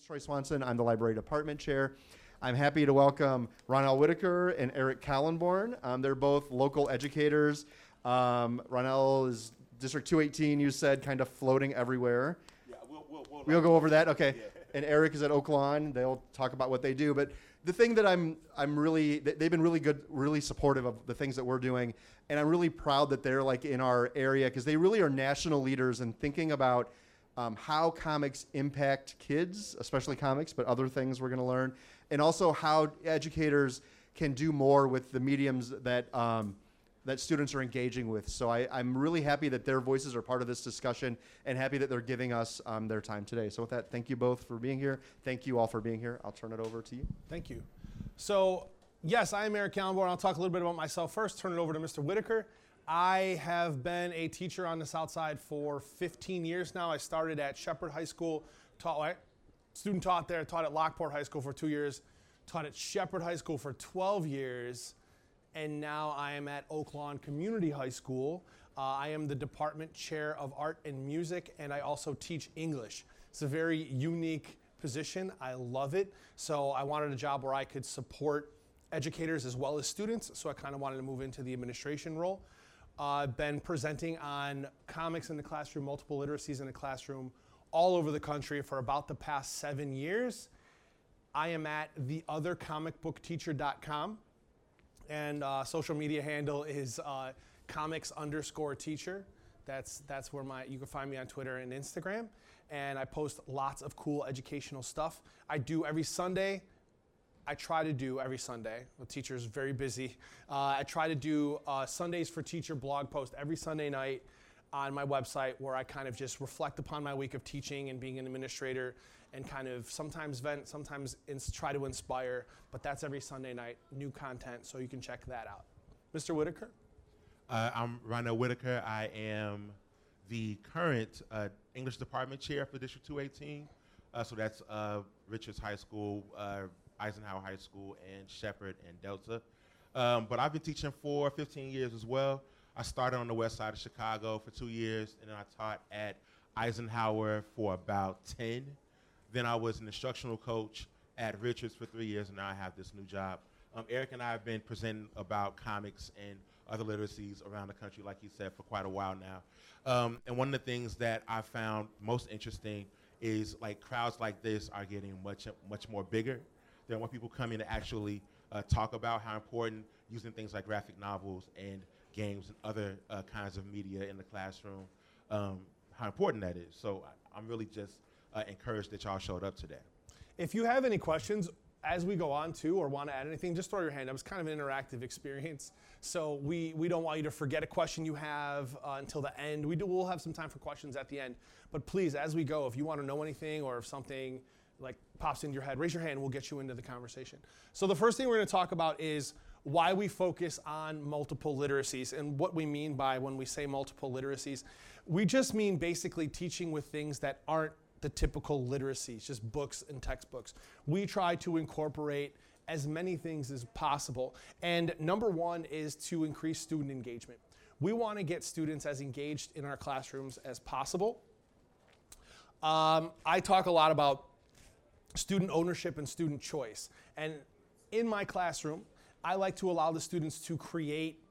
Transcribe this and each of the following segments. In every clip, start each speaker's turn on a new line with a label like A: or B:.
A: name's Troy Swanson. I'm the library department chair. I'm happy to welcome Ronell Whitaker and Eric Kallenborn. Um, they're both local educators. Um, Ronell is District 218, you said, kind of floating everywhere.
B: Yeah, we'll, we'll, we'll,
A: We'll go over that. Okay. Yeah. And Eric is at Oak Lawn. They'll talk about what they do. But the thing that I'm I'm really they- they've been really good, really supportive of the things that we're doing, and I'm really proud that they're like in our area because they really are national leaders in thinking about um, how comics impact kids, especially comics, but other things we're going to learn, and also how educators can do more with the mediums that. Um, that students are engaging with. So I, I'm really happy that their voices are part of this discussion and happy that they're giving us um, their time today. So with that, thank you both for being here. Thank you all for being here. I'll turn it over to you.
C: Thank you. So, yes, I am Eric Kallenborn. I'll talk a little bit about myself first, turn it over to Mr. Whitaker. I have been a teacher on the South Side for 15 years now. I started at Shepard High School, taught, student taught there, taught at Lockport High School for two years, taught at Shepard High School for 12 years, and now I am at Oak Lawn Community High School. Uh, I am the department chair of art and music, and I also teach English. It's a very unique position. I love it. So I wanted a job where I could support educators as well as students. So I kind of wanted to move into the administration role. Uh, I've been presenting on comics in the classroom, multiple literacies in the classroom, all over the country for about the past seven years. I am at theothercomicbookteacher.com and uh, social media handle is uh, comics underscore teacher. That's that's where my you can find me on Twitter and Instagram, and I post lots of cool educational stuff. I do every Sunday. I try to do every Sunday. The teacher's very busy. Uh, I try to do uh, Sundays for Teacher blog post every Sunday night on my website where I kind of just reflect upon my week of teaching and being an administrator and kind of sometimes vent, sometimes ins- try to inspire. But that's every Sunday night, new content, so you can check that out. Mr. Whitaker?
B: Uh, I'm Ronell Whitaker. I am the current uh, English department chair for District 218. Uh, so that's uh, Richards High School, uh, Eisenhower High School, and Shepard and Delta. Um, but I've been teaching for 15 years as well. I started on the west side of Chicago for two years, and then I taught at Eisenhower for about 10. Then I was an instructional coach at Richards for three years, and now I have this new job. Um, Eric and I have been presenting about comics and other literacies around the country, like you said, for quite a while now. Um, and one of the things that I found most interesting is like crowds like this are getting much much more bigger. There are more people coming to actually uh, talk about how important using things like graphic novels and games and other uh, kinds of media in the classroom, um, how important that is. So I, I'm really just uh, encouraged that y'all showed up today.
C: If you have any questions as we go on too, or want to add anything, just throw your hand up. It's kind of an interactive experience, so we we don't want you to forget a question you have uh, until the end. We do we'll have some time for questions at the end, but please, as we go, if you want to know anything or if something like pops into your head, raise your hand. We'll get you into the conversation. So the first thing we're going to talk about is why we focus on multiple literacies and what we mean by when we say multiple literacies. We just mean basically teaching with things that aren't the typical literacies, just books and textbooks. We try to incorporate as many things as possible. And number one is to increase student engagement. We want to get students as engaged in our classrooms as possible. Um, I talk a lot about student ownership and student choice. And in my classroom, I like to allow the students to create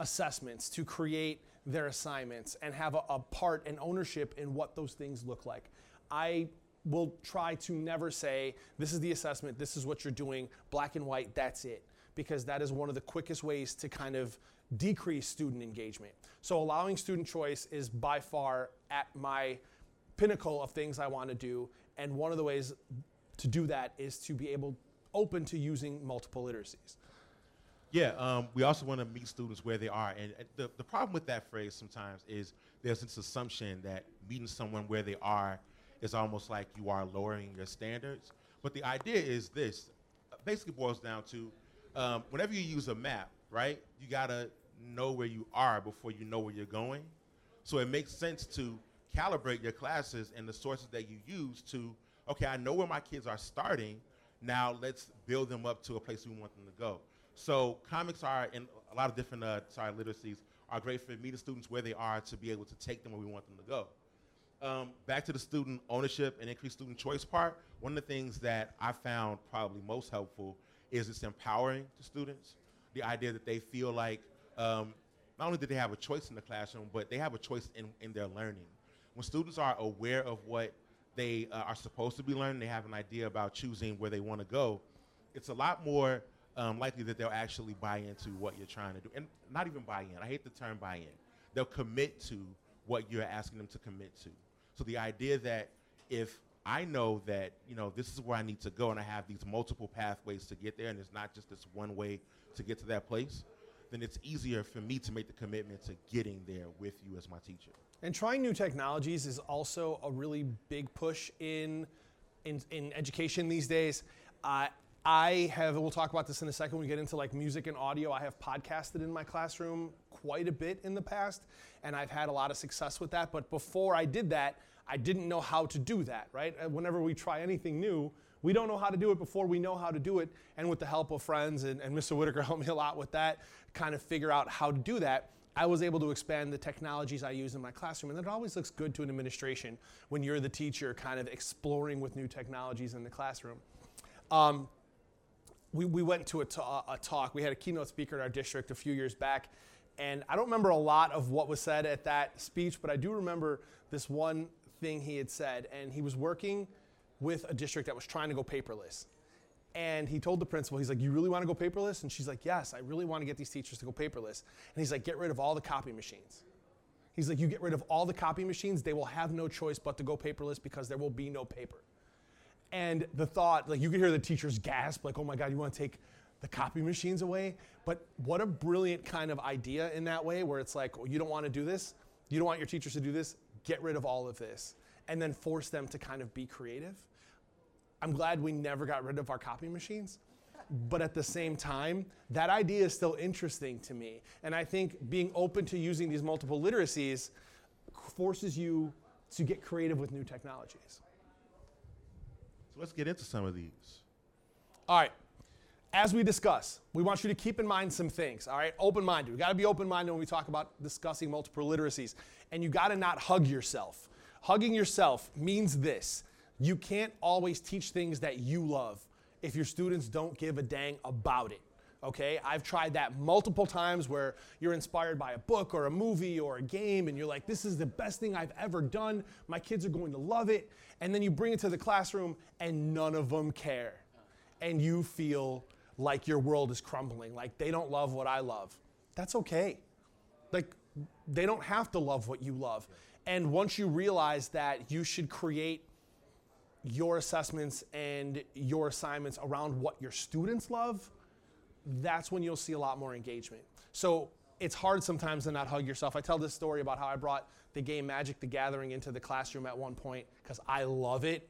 C: assessments, to create their assignments, and have a, a part and ownership in what those things look like. I will try to never say, this is the assessment, this is what you're doing, black and white, that's it. Because that is one of the quickest ways to kind of decrease student engagement. So allowing student choice is by far at my pinnacle of things I want to do. And one of the ways to do that is to be able open to using multiple literacies.
B: Yeah, um, we also want to meet students where they are. And the, the problem with that phrase sometimes is there's this assumption that meeting someone where they are is almost like you are lowering your standards. But the idea is this basically boils down to um, whenever you use a map, right, you got to know where you are before you know where you're going. So it makes sense to calibrate your classes and the sources that you use to, okay, I know where my kids are starting. Now let's build them up to a place we want them to go. So comics are in a lot of different uh, sorry literacies are great for meeting students where they are to be able to take them where we want them to go. Um, back to the student ownership and increased student choice part. one of the things that I found probably most helpful is it's empowering to students. The idea that they feel like um, not only do they have a choice in the classroom, but they have a choice in, in their learning. When students are aware of what they uh, are supposed to be learning, they have an idea about choosing where they want to go, it's a lot more um, likely that they'll actually buy into what you're trying to do. And not even buy in. I hate the term buy in. They'll commit to what you're asking them to commit to. So the idea that if I know that, you know, this is where I need to go and I have these multiple pathways to get there and it's not just this one way to get to that place, then it's easier for me to make the commitment to getting there with you as my teacher.
C: And trying new technologies is also a really big push in in, in education these days. Uh, I have, we'll talk about this in a second when we get into like music and audio. I have podcasted in my classroom quite a bit in the past, and I've had a lot of success with that. But before I did that, I didn't know how to do that, right? Uh, whenever we try anything new, we don't know how to do it before we know how to do it. And with the help of friends, and, and Mr. Whitaker helped me a lot with that, kind of figure out how to do that. I was able to expand the technologies I use in my classroom. And it always looks good to an administration when you're the teacher kind of exploring with new technologies in the classroom. Um, we, we went to a, ta- a talk. We had a keynote speaker in our district a few years back. And I don't remember a lot of what was said at that speech, but I do remember this one thing he had said. And he was working with a district that was trying to go paperless. And he told the principal, he's like, You really want to go paperless? And she's like, Yes, I really want to get these teachers to go paperless. And he's like, Get rid of all the copy machines. He's like, You get rid of all the copy machines, they will have no choice but to go paperless because there will be no paper. And the thought, like, you could hear the teachers gasp, like, Oh my God, you want to take the copy machines away? But what a brilliant kind of idea in that way, where it's like, well, You don't want to do this? You don't want your teachers to do this? Get rid of all of this. And then force them to kind of be creative. I'm glad we never got rid of our copy machines. But at the same time, that idea is still interesting to me. And I think being open to using these multiple literacies forces you to get creative with new technologies.
B: So let's get into some of these.
C: All right. As we discuss, we want you to keep in mind some things. All right. Open minded. We got to be open minded when we talk about discussing multiple literacies. And you got to not hug yourself. Hugging yourself means this you can't always teach things that you love if your students don't give a dang about it. Okay, I've tried that multiple times where you're inspired by a book or a movie or a game and you're like, this is the best thing I've ever done. My kids are going to love it. And then you bring it to the classroom and none of them care. And you feel like your world is crumbling, like they don't love what I love. That's okay. Like they don't have to love what you love. And once you realize that you should create your assessments and your assignments around what your students love, that's when you'll see a lot more engagement. So it's hard sometimes to not hug yourself. I tell this story about how I brought the game Magic the Gathering into the classroom at one point because I love it.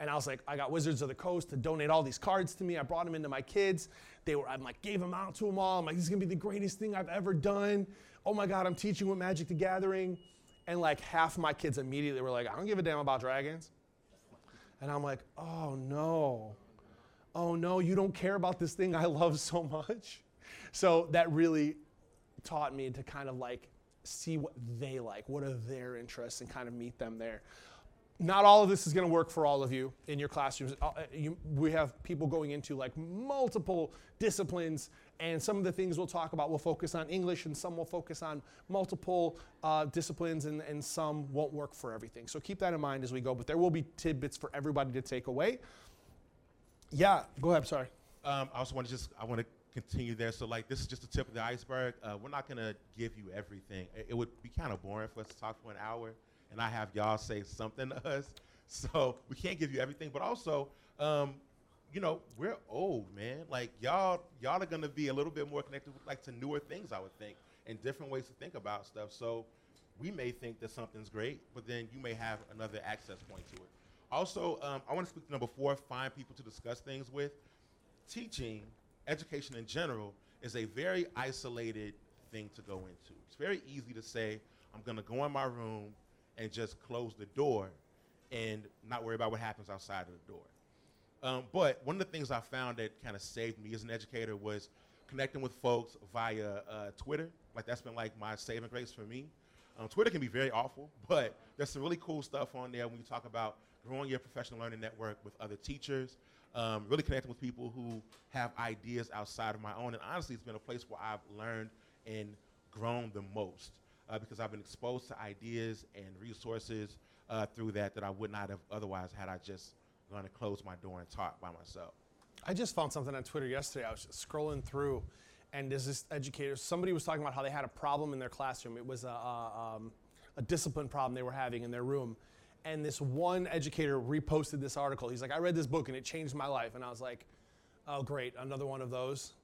C: And I was like, I got Wizards of the Coast to donate all these cards to me. I brought them into my kids. They were, I'm like, gave them out to them all. I'm like, this is gonna be the greatest thing I've ever done. Oh my God, I'm teaching with Magic the Gathering. And like half my kids immediately were like, I don't give a damn about dragons. And I'm like, oh no. Oh no, you don't care about this thing I love so much. So that really taught me to kind of like see what they like, what are their interests, and kind of meet them there. Not all of this is going to work for all of you in your classrooms. Uh, you, we have people going into like multiple disciplines, and some of the things we'll talk about will focus on English, and some will focus on multiple uh, disciplines, and, and some won't work for everything. So keep that in mind as we go. But there will be tidbits for everybody to take away. Yeah, go ahead. Sorry.
B: Um, I also want to just I want to continue there. So like this is just the tip of the iceberg. Uh, we're not gonna give you everything. It, it would be kind of boring for us to talk for an hour, and I have y'all say something to us. So we can't give you everything, but also, um, you know, we're old, man. Like y'all, y'all are gonna be a little bit more connected with like to newer things, I would think, and different ways to think about stuff. So we may think that something's great, but then you may have another access point to it. Also, um, I want to speak to number four: find people to discuss things with. Teaching, education in general, is a very isolated thing to go into. It's very easy to say, "I'm to go in my room and just close the door and not worry about what happens outside of the door." Um, but one of the things I found that kind of saved me as an educator was connecting with folks via uh, Twitter. Like that's been like my saving grace for me. Um, Twitter can be very awful, but there's some really cool stuff on there when you talk about growing your professional learning network with other teachers, um, really connecting with people who have ideas outside of my own. And honestly, it's been a place where I've learned and grown the most uh, because I've been exposed to ideas and resources uh, through that that I would not have otherwise had I just gone to close my door and taught by myself.
C: I just found something on Twitter yesterday. I was scrolling through, and there's this educator. Somebody was talking about how they had a problem in their classroom. It was a, a, um, a discipline problem they were having in their room. And this one educator reposted this article. He's like, I read this book and it changed my life. And I was like, oh, great, another one of those.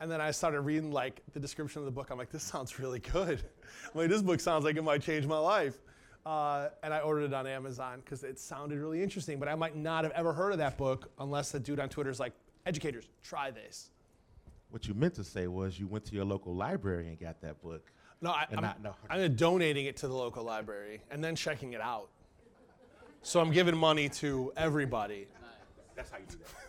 C: And then I started reading like the description of the book. I'm like, this sounds really good. I'm like, this book sounds like it might change my life. Uh, and I ordered it on Amazon because it sounded really interesting. But I might not have ever heard of that book unless the dude on Twitter is like, educators, try this.
B: What you meant to say was you went to your local library and got that book.
C: No, I, am
B: not- no.
C: I'm donating it to the local library and then checking it out. So I'm giving money to everybody.
B: That's how you do that.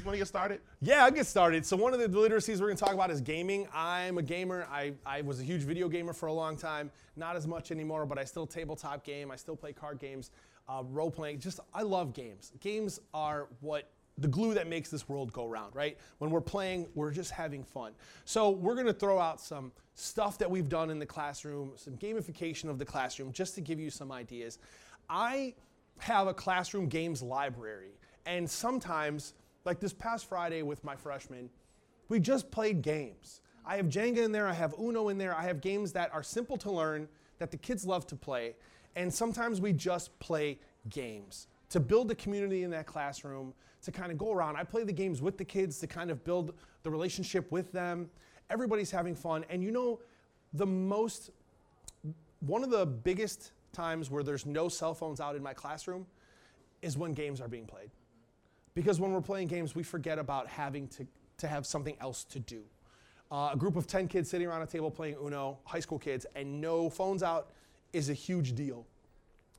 B: You want to get started?
C: Yeah, I'll get started. So one of the literacies we're going to talk about is gaming. I'm a gamer. I, I was a huge video gamer for a long time. Not as much anymore, but I still tabletop game. I still play card games, uh, role playing. Just I love games. Games are what the glue that makes this world go round, right? When we're playing, we're just having fun. So we're going to throw out some stuff that we've done in the classroom, some gamification of the classroom, just to give you some ideas. I have a classroom games library, and sometimes, like this past Friday with my freshmen, we just played games. I have Jenga in there, I have Uno in there, I have games that are simple to learn, that the kids love to play, and sometimes we just play games to build a community in that classroom, to kind of go around. I play the games with the kids to kind of build the relationship with them. Everybody's having fun, and you know, the most, one of the biggest times where there's no cell phones out in my classroom is when games are being played. Because when we're playing games, we forget about having to, to have something else to do. Uh, a group of 10 kids sitting around a table playing Uno, high school kids, and no phones out is a huge deal.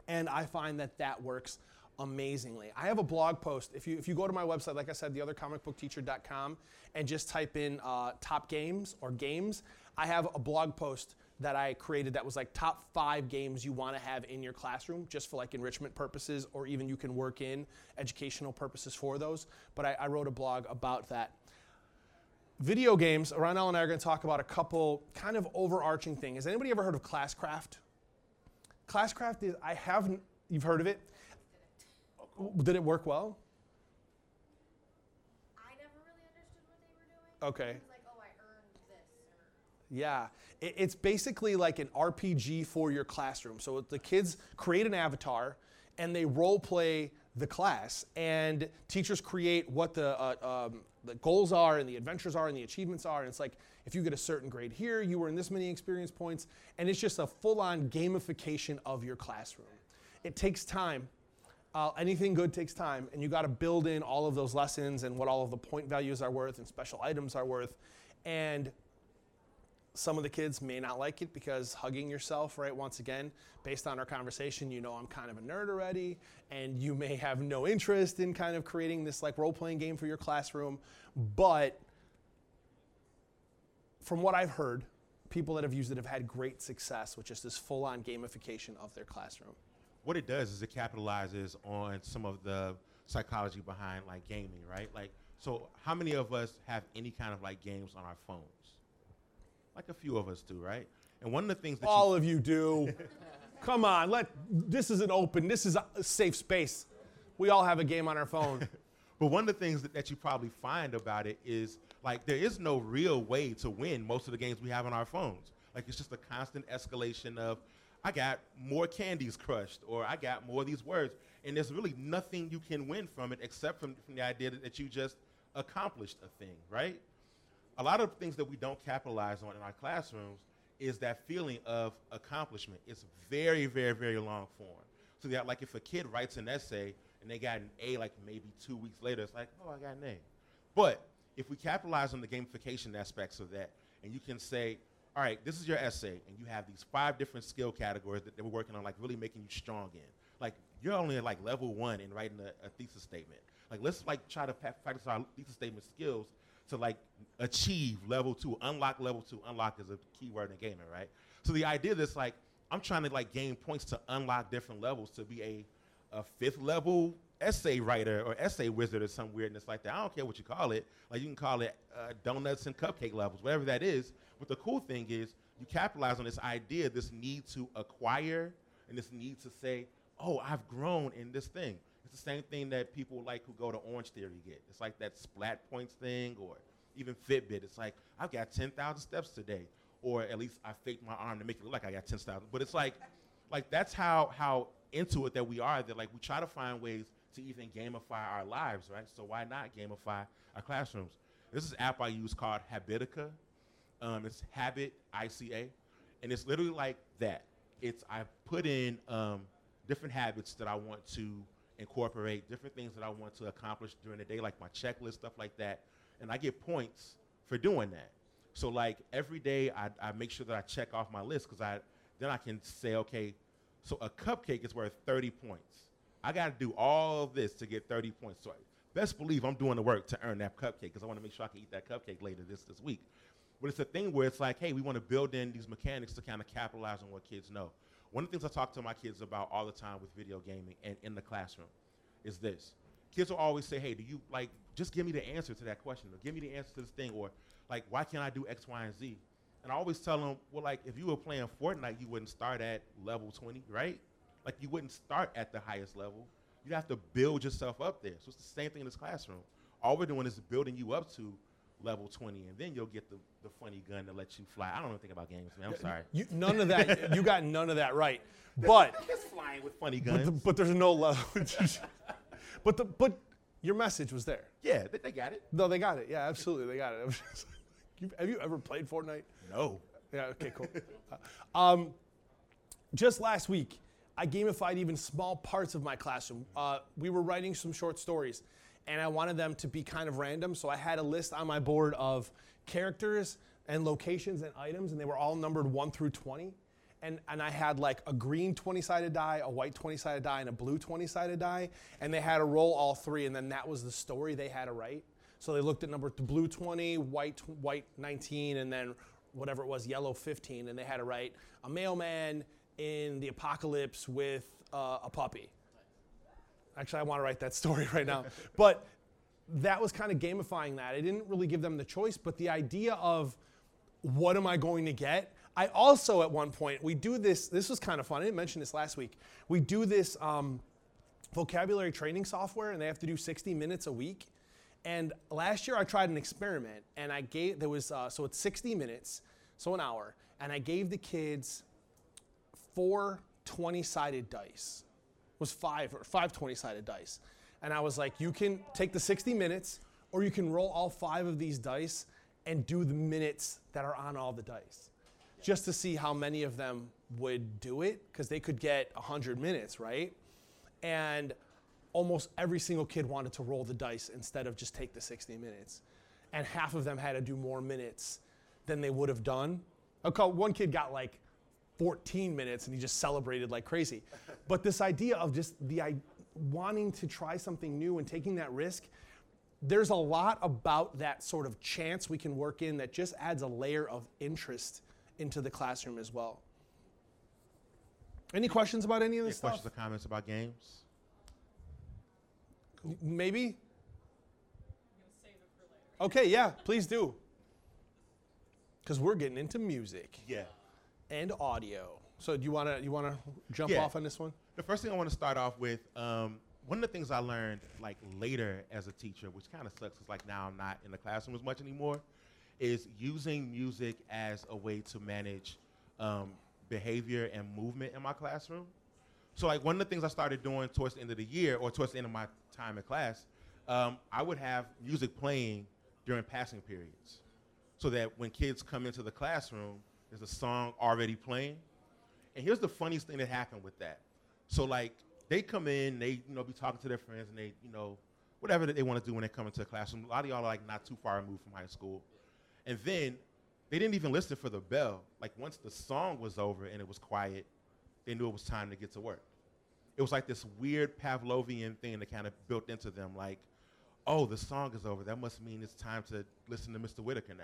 C: And I find that that works amazingly. I have a blog post. If you, if you go to my website, like I said, theothercomicbookteacher.com, and just type in uh, top games or games, I have a blog post that I created that was like top five games you want to have in your classroom just for like enrichment purposes, or even you can work in educational purposes for those. But I, I wrote a blog about that. Video games, Ronell and I are going to talk about a couple kind of overarching things. Has anybody ever heard of Classcraft? Classcraft is, I haven't, you've heard of it? Did it work well?
D: I never really understood what they were doing.
C: Okay.
D: It was like, oh, I earned this. Or,
C: Yeah, it's basically like an RPG for your classroom. So the kids create an avatar and they role play the class, and teachers create what the uh, um, the goals are and the adventures are and the achievements are. And it's like if you get a certain grade here, you earn this many experience points, and it's just a full-on gamification of your classroom. It takes time. Uh, anything good takes time, and you got to build in all of those lessons and what all of the point values are worth and special items are worth. And some of the kids may not like it because hugging yourself, right? Once again, based on our conversation, you know I'm kind of a nerd already, and you may have no interest in kind of creating this like role playing game for your classroom. But from what I've heard, people that have used it have had great success with just this full on gamification of their classroom.
B: what it does is it capitalizes on some of the psychology behind like gaming, right? Like, so how many of us have any kind of like games on our phones? Like a few of us do, right? And one of the things that
C: All
B: you,
C: of you do. Come on, let this is an open, this is a safe space. We all have a game on our phone.
B: but one of the things that, that you probably find about it is like there is no real way to win most of the games we have on our phones. Like it's just a constant escalation of I got more candies crushed or I got more of these words. And there's really nothing you can win from it except from, from the idea that, that you just accomplished a thing, right? A lot of things that we don't capitalize on in our classrooms is that feeling of accomplishment. It's very, very, very long form. So that like if a kid writes an essay and they got an A like maybe two weeks later, it's like, oh, I got an A. But if we capitalize on the gamification aspects of that, and you can say, all right, this is your essay, and you have these five different skill categories that, that we're working on, like really making you strong in. Like you're only at like level one in writing a, a thesis statement. Like let's like try to practice our thesis statement skills to like achieve level two, unlock level two. Unlock is a key word in gaming, right? So the idea that's like I'm trying to like gain points to unlock different levels to be a, a fifth level essay writer or essay wizard or some weirdness like that. I don't care what you call it. Like you can call it uh, donuts and cupcake levels, whatever that is. But the cool thing is you capitalize on this idea, this need to acquire, and this need to say, "Oh, I've grown in this thing." It's the same thing that people like who go to Orange Theory get. It's like that splat points thing, or even Fitbit. It's like I've got ten thousand steps today, or at least I faked my arm to make it look like I got ten thousand. But it's like, like that's how how into it that we are. That like we try to find ways to even gamify our lives, right? So why not gamify our classrooms? This is an app I use called Habitica. Um, it's Habit ICA, and it's literally like that. It's I put in um, different habits that I want to incorporate, different things that I want to accomplish during the day, like my checklist, stuff like that, and I get points for doing that. So like every day, I, I make sure that I check off my list because I then I can say, okay, so a cupcake is worth 30 points. I got to do all of this to get 30 points. So I, best believe I'm doing the work to earn that cupcake because I want to make sure I can eat that cupcake later this this week. But it's a thing where it's like, hey, we want to build in these mechanics to kind of capitalize on what kids know. One of the things I talk to my kids about all the time with video gaming and in the classroom is this. Kids will always say, hey, do you like just give me the answer to that question or give me the answer to this thing or like why can't I do X, Y, and Z? And I always tell them, well, like if you were playing Fortnite, you wouldn't start at level 20, right? Like you wouldn't start at the highest level. You'd have to build yourself up there. So it's the same thing in this classroom. All we're doing is building you up to level 20, and then you'll get the, the funny gun to let you fly. I don't know anything about games, man. I'm sorry.
C: You, none of that. you got none of that right. But
B: It's flying with funny
C: but,
B: guns.
C: the, but there's no level. but the but your message was there.
B: yeah, they, they got it.
C: No, they got it. Yeah, absolutely, they got it. Just have you ever played Fortnite?
B: No.
C: Yeah. Okay. Cool. Uh, um, just last week, I gamified even small parts of my classroom. Uh, we were writing some short stories, and I wanted them to be kind of random. So I had a list on my board of characters and locations and items, and they were all numbered one through twenty. And, and I had like a green 20 sided die, a white 20 sided die, and a blue 20 sided die. And they had to roll all three, and then that was the story they had to write. So they looked at number the blue 20, white tw- white 19, and then whatever it was, yellow 15, and they had to write a mailman in the apocalypse with uh, a puppy. Actually, I want to write that story right now. but that was kind of gamifying that. I didn't really give them the choice, but the idea of what am I going to get? I also, at one point, we do this. This was kind of fun. I didn't mention this last week. We do this um, vocabulary training software, and they have to do 60 minutes a week. And last year, I tried an experiment, and I gave there was uh, so it's 60 minutes, so an hour, and I gave the kids four 20-sided dice. Was five or five 20-sided dice, and I was like, you can take the 60 minutes, or you can roll all five of these dice and do the minutes that are on all the dice just to see how many of them would do it because they could get 100 minutes, right? And almost every single kid wanted to roll the dice instead of just take the 60 minutes. And half of them had to do more minutes than they would have done. Okay, one kid got like 14 minutes and he just celebrated like crazy. But this idea of just the I, wanting to try something new and taking that risk, there's a lot about that sort of chance we can work in that just adds a layer of interest into the classroom as well. Any questions about any of
B: Any
C: this stuff?
B: questions or comments about games?
C: Maybe? Okay, yeah, please do. Because we're getting into music
B: Yeah.
C: And audio. So do you wanna you wanna jump
B: Yeah.
C: off on this one?
B: The first thing I want to start off with, um, one of the things I learned like later as a teacher, which kind of sucks, is like now I'm not in the classroom as much anymore, is using music as a way to manage um, behavior and movement in my classroom. So like one of the things I started doing towards the end of the year or towards the end of my time in class, um, I would have music playing during passing periods, so that when kids come into the classroom, there's a song already playing. And here's the funniest thing that happened with that. So like they come in, they you know be talking to their friends, and they you know whatever that they want to do when they come into the classroom. A lot of y'all are like not too far removed from high school, and then they didn't even listen for the bell. Like once the song was over and it was quiet, they knew it was time to get to work. It was like this weird Pavlovian thing that kind of built into them, like, oh, the song is over. That must mean it's time to listen to Mr. Whitaker now.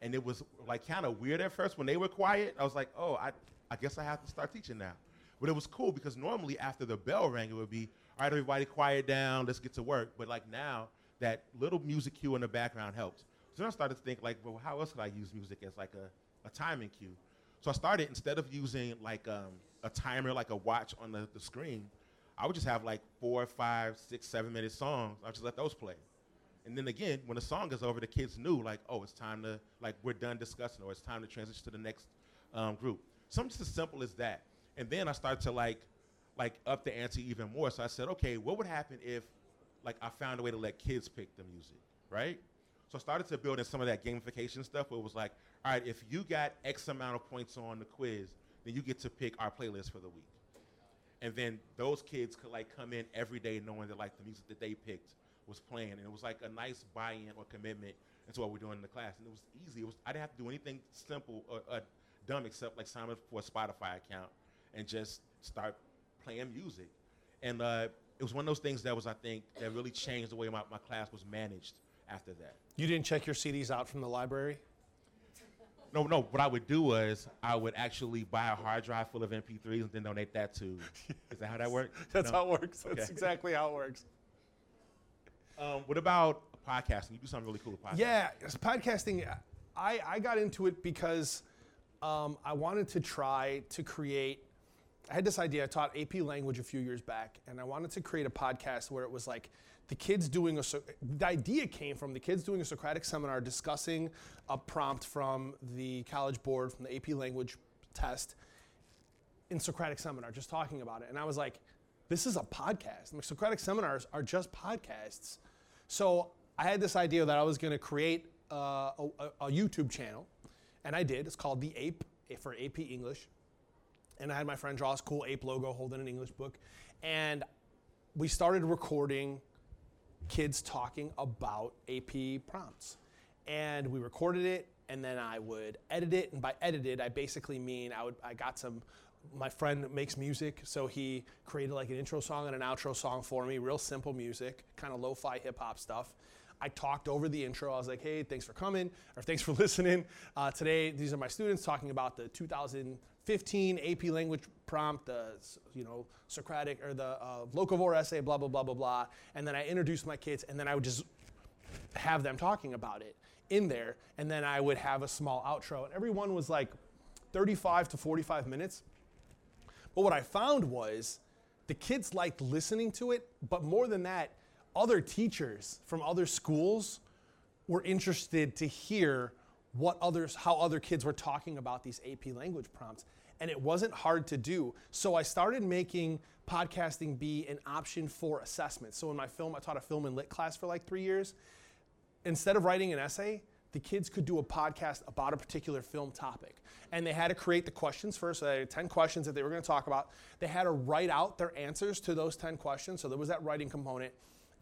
B: And it was like kind of weird at first when they were quiet. I was like, oh, I, I guess I have to start teaching now. But it was cool because normally after the bell rang, it would be, all right, everybody quiet down, let's get to work. But like now, that little music cue in the background helps. So then I started to think like, well, how else could I use music as like a, a timing cue? So I started, instead of using like um, a timer, like a watch on the, the screen, I would just have like four, five, six, seven minute songs. I would just let those play. And then again, when the song is over, the kids knew like, oh, it's time to like we're done discussing, or it's time to transition to the next um, group. Something just as simple as that. And then I started to like like up the ante even more. So I said, okay, what would happen if like I found a way to let kids pick the music, right? So I started to build in some of that gamification stuff where it was like, all right, if you got X amount of points on the quiz, then you get to pick our playlist for the week. And then those kids could like come in every day knowing that like the music that they picked was playing, and it was like a nice buy-in or commitment into what we're doing in the class, and it was easy. It was I didn't have to do anything simple or uh, dumb except like sign up for a Spotify account and just start playing music, and uh, it was one of those things that was I think that really changed the way my, my class was managed after that.
C: You didn't check your CDs out from the library?
B: No, no. What I would do was I would actually buy a hard drive full of MP3s and then donate that to. Is that how that works?
C: That's
B: No?
C: how it works. That's
B: Okay.
C: exactly how it works.
B: Um, what about podcasting? You do something really cool with podcasting.
C: Yeah, podcasting. I, I got into it because um, I wanted to try to create. I had this idea. I taught AP language a few years back, and I wanted to create a podcast where it was like the kids doing a. The idea came from the kids doing a Socratic seminar discussing a prompt from the College Board from the AP language test in Socratic seminar, just talking about it. And I was like, this is a podcast. Like, Socratic seminars are just podcasts. So I had this idea that I was going to create uh, a, a- YouTube channel, and I did. It's called The Ape for AP English. And I had my friend draw this cool ape logo holding an English book. And we started recording kids talking about AP prompts. And we recorded it, and then I would edit it. And by edited, I basically mean I would I got some. My friend makes music, so he created like an intro song and an outro song for me. Real simple music, kind of lo-fi hip hop stuff. I talked over the intro. I was like, "Hey, thanks for coming, or thanks for listening. Uh, today, these are my students talking about the 2015 AP language prompt, the you know Socratic or the uh, locavore essay, blah blah blah blah blah." And then I introduced my kids, and then I would just have them talking about it in there, and then I would have a small outro, and everyone was like 35 to 45 minutes. But what I found was the kids liked listening to it, but more than that, other teachers from other schools were interested to hear what others how other kids were talking about these AP language prompts and it wasn't hard to do. So I started making podcasting be an option for assessment. So in my film I taught a film and lit class for like 3 years. Instead of writing an essay, the kids could do a podcast about a particular film topic. And they had to create the questions first. So they had 10 questions that they were going to talk about. They had to write out their answers to those 10 questions. So there was that writing component.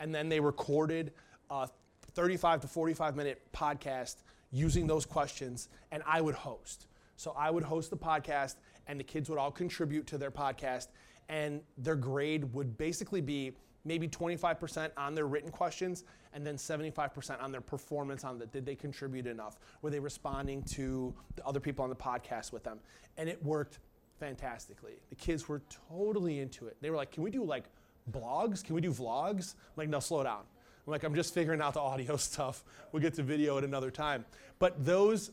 C: And then they recorded a 35 to 45 minute podcast using those questions, and I would host. So I would host the podcast, and the kids would all contribute to their podcast, and their grade would basically be maybe 25% on their written questions and then 75% on their performance on the did they contribute enough? Were they responding to the other people on the podcast with them? And it worked fantastically. The kids were totally into it. They were like can we do like blogs? Can we do vlogs? I'm like no slow down. I'm like i'm just figuring out the audio stuff. We'll get to video at another time. But those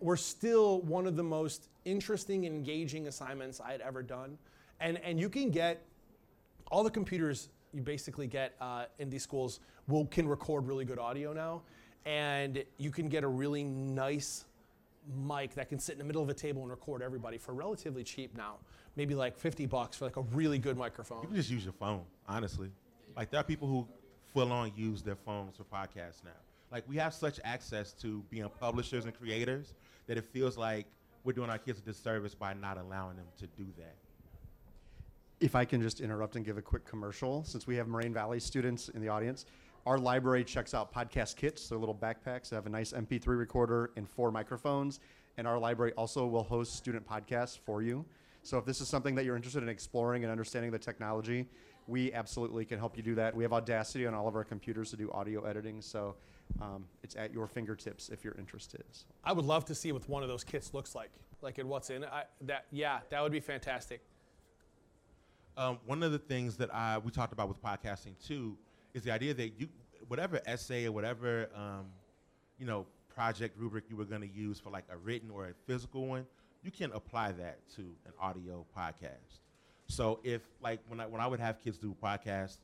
C: were still one of the most interesting engaging assignments i had ever done. And and you can get all the computers you basically get uh, in these schools will can record really good audio now, and you can get a really nice mic that can sit in the middle of a table and record everybody for relatively cheap now, maybe like 50 bucks for like a really good microphone.
B: You can just use your phone, honestly. Like there are people who full on use their phones for podcasts now. Like we have such access to being publishers and creators that it feels like we're doing our kids a disservice by not allowing them to do that.
A: If I can just interrupt and give a quick commercial, since we have Moraine Valley students in the audience, our library checks out podcast kits. They're little backpacks that have a nice MP3 recorder and four microphones. And our library also will host student podcasts for you. So if this is something that you're interested in exploring and understanding the technology, we absolutely can help you do that. We have Audacity on all of our computers to do audio editing. So um, it's at your fingertips if you're interested.
C: I would love to see what one of those kits looks like. like in what's in it. I, that yeah, that would be fantastic.
B: Um, one of the things that I we talked about with podcasting too is the idea that you whatever essay or whatever um, you know project rubric you were going to use for like a written or a physical one, you can apply that to an audio podcast. So if like when I when I would have kids do podcasts,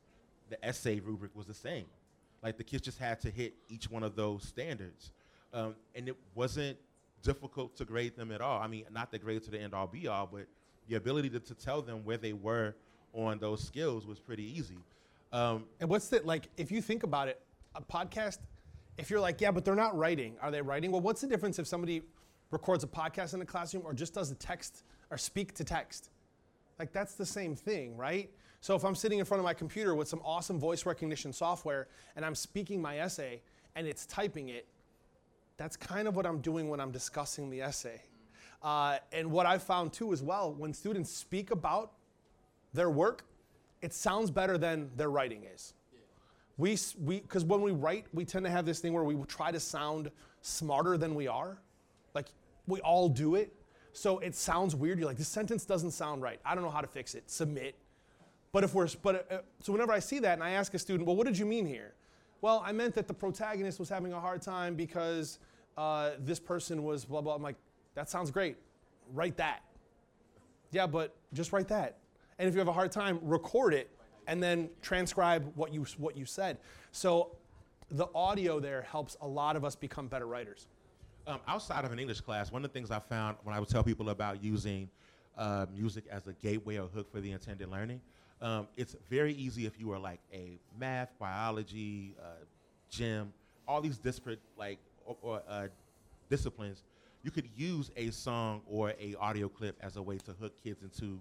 B: the essay rubric was the same. Like the kids just had to hit each one of those standards, um, and it wasn't difficult to grade them at all. I mean, not the grade to the end all be all, but the ability to, to tell them where they were on those skills was pretty easy. Um,
C: And what's the like? If you think about it, a podcast. If you're like, yeah, but they're not writing. Are they writing? Well, what's the difference if somebody records a podcast in the classroom or just does a text or speak to text? Like that's the same thing, right? So if I'm sitting in front of my computer with some awesome voice recognition software and I'm speaking my essay and it's typing it, that's kind of what I'm doing when I'm discussing the essay. Uh, and what I've found too as well, when students speak about their work, it sounds better than their writing is. We, we, because when we write, we tend to have this thing where we try to sound smarter than we are. Like we all do it. So it sounds weird. You're like, this sentence doesn't sound right. I don't know how to fix it. Submit. But if we're, but uh, so whenever I see that and I ask a student, well, what did you mean here? Well, I meant that the protagonist was having a hard time because uh, this person was blah blah. I'm like, that sounds great. Write that. Yeah, but just write that. And if you have a hard time, record it and then transcribe what you what you said. So the audio there helps a lot of us become better writers.
B: um, outside of an English class, one of the things I found when I would tell people about using uh, music as a gateway or hook for the intended learning, um, it's very easy if you are like a math, biology, uh, gym, all these disparate like or, or, uh, disciplines. You could use a song or a audio clip as a way to hook kids into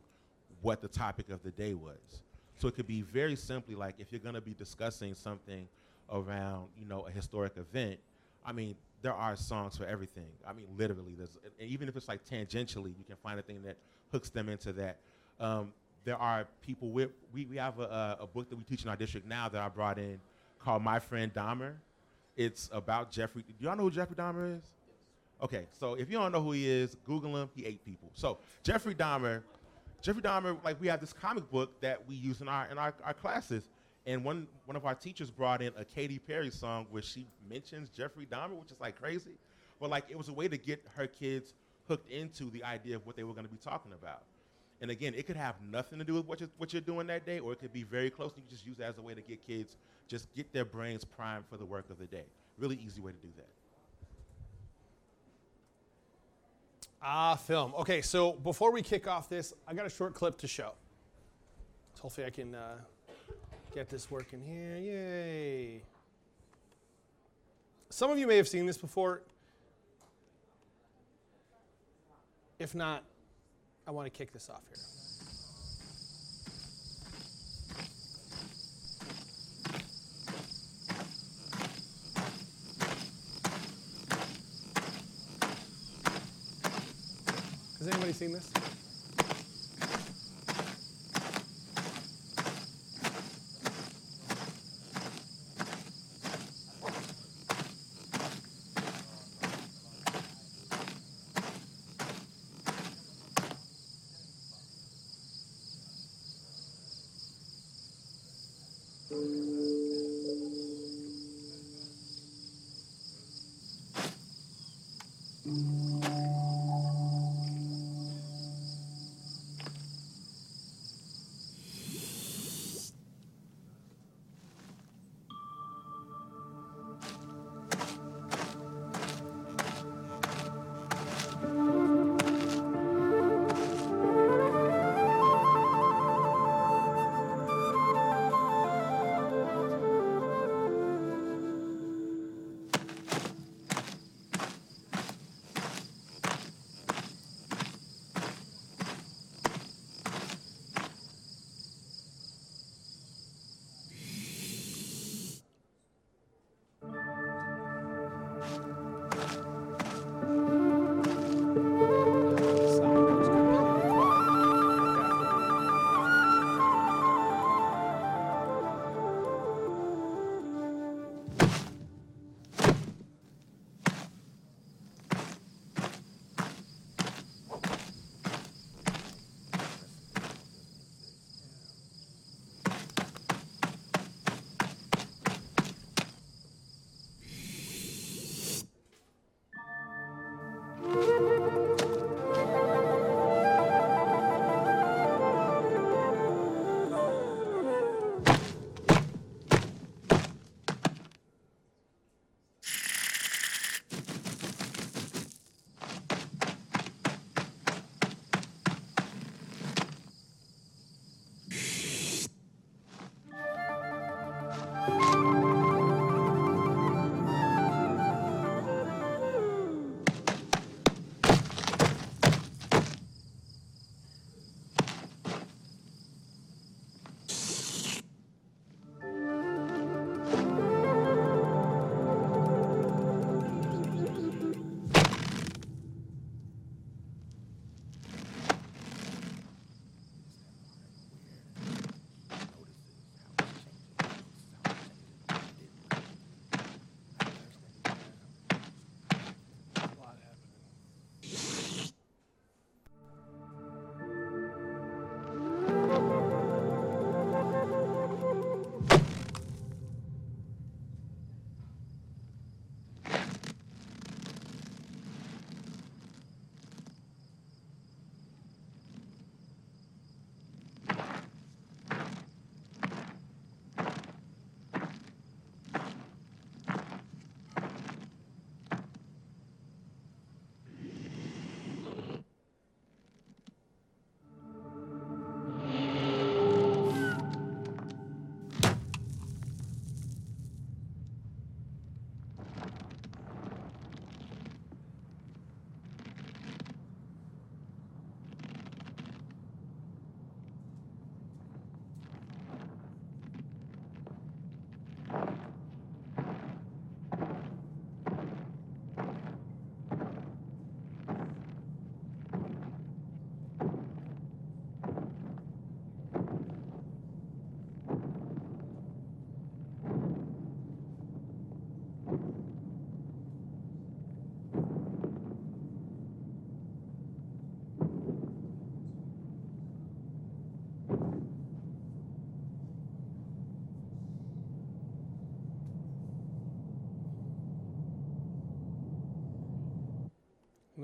B: what the topic of the day was. So it could be very simply like if you're going to be discussing something around, you know, a historic event, I mean, there are songs for everything. I mean, literally, there's even if it's like tangentially, you can find a thing that hooks them into that. Um, there are people with we, we have a a book that we teach in our district now that I brought in called My Friend Dahmer. It's about Jeffrey. Do y'all know who Jeffrey Dahmer is? Okay, so if you don't know who he is, Google him. He ate people. So Jeffrey Dahmer, Jeffrey Dahmer, like we have this comic book that we use in our in our, our classes, and one one of our teachers brought in a Katy Perry song where she mentions Jeffrey Dahmer, which is like crazy, but like it was a way to get her kids hooked into the idea of what they were going to be talking about. And again, it could have nothing to do with what you're, what you're doing that day, or it could be very close. And you just use it as a way to get kids just get their brains primed for the work of the day. Really easy way to do that.
C: Ah, film. Okay, so before we kick off this, I got a short clip to show. So hopefully I can uh, get this working here. Yay. Some of you may have seen this before. If not, I want to kick this off here. Anybody seen this?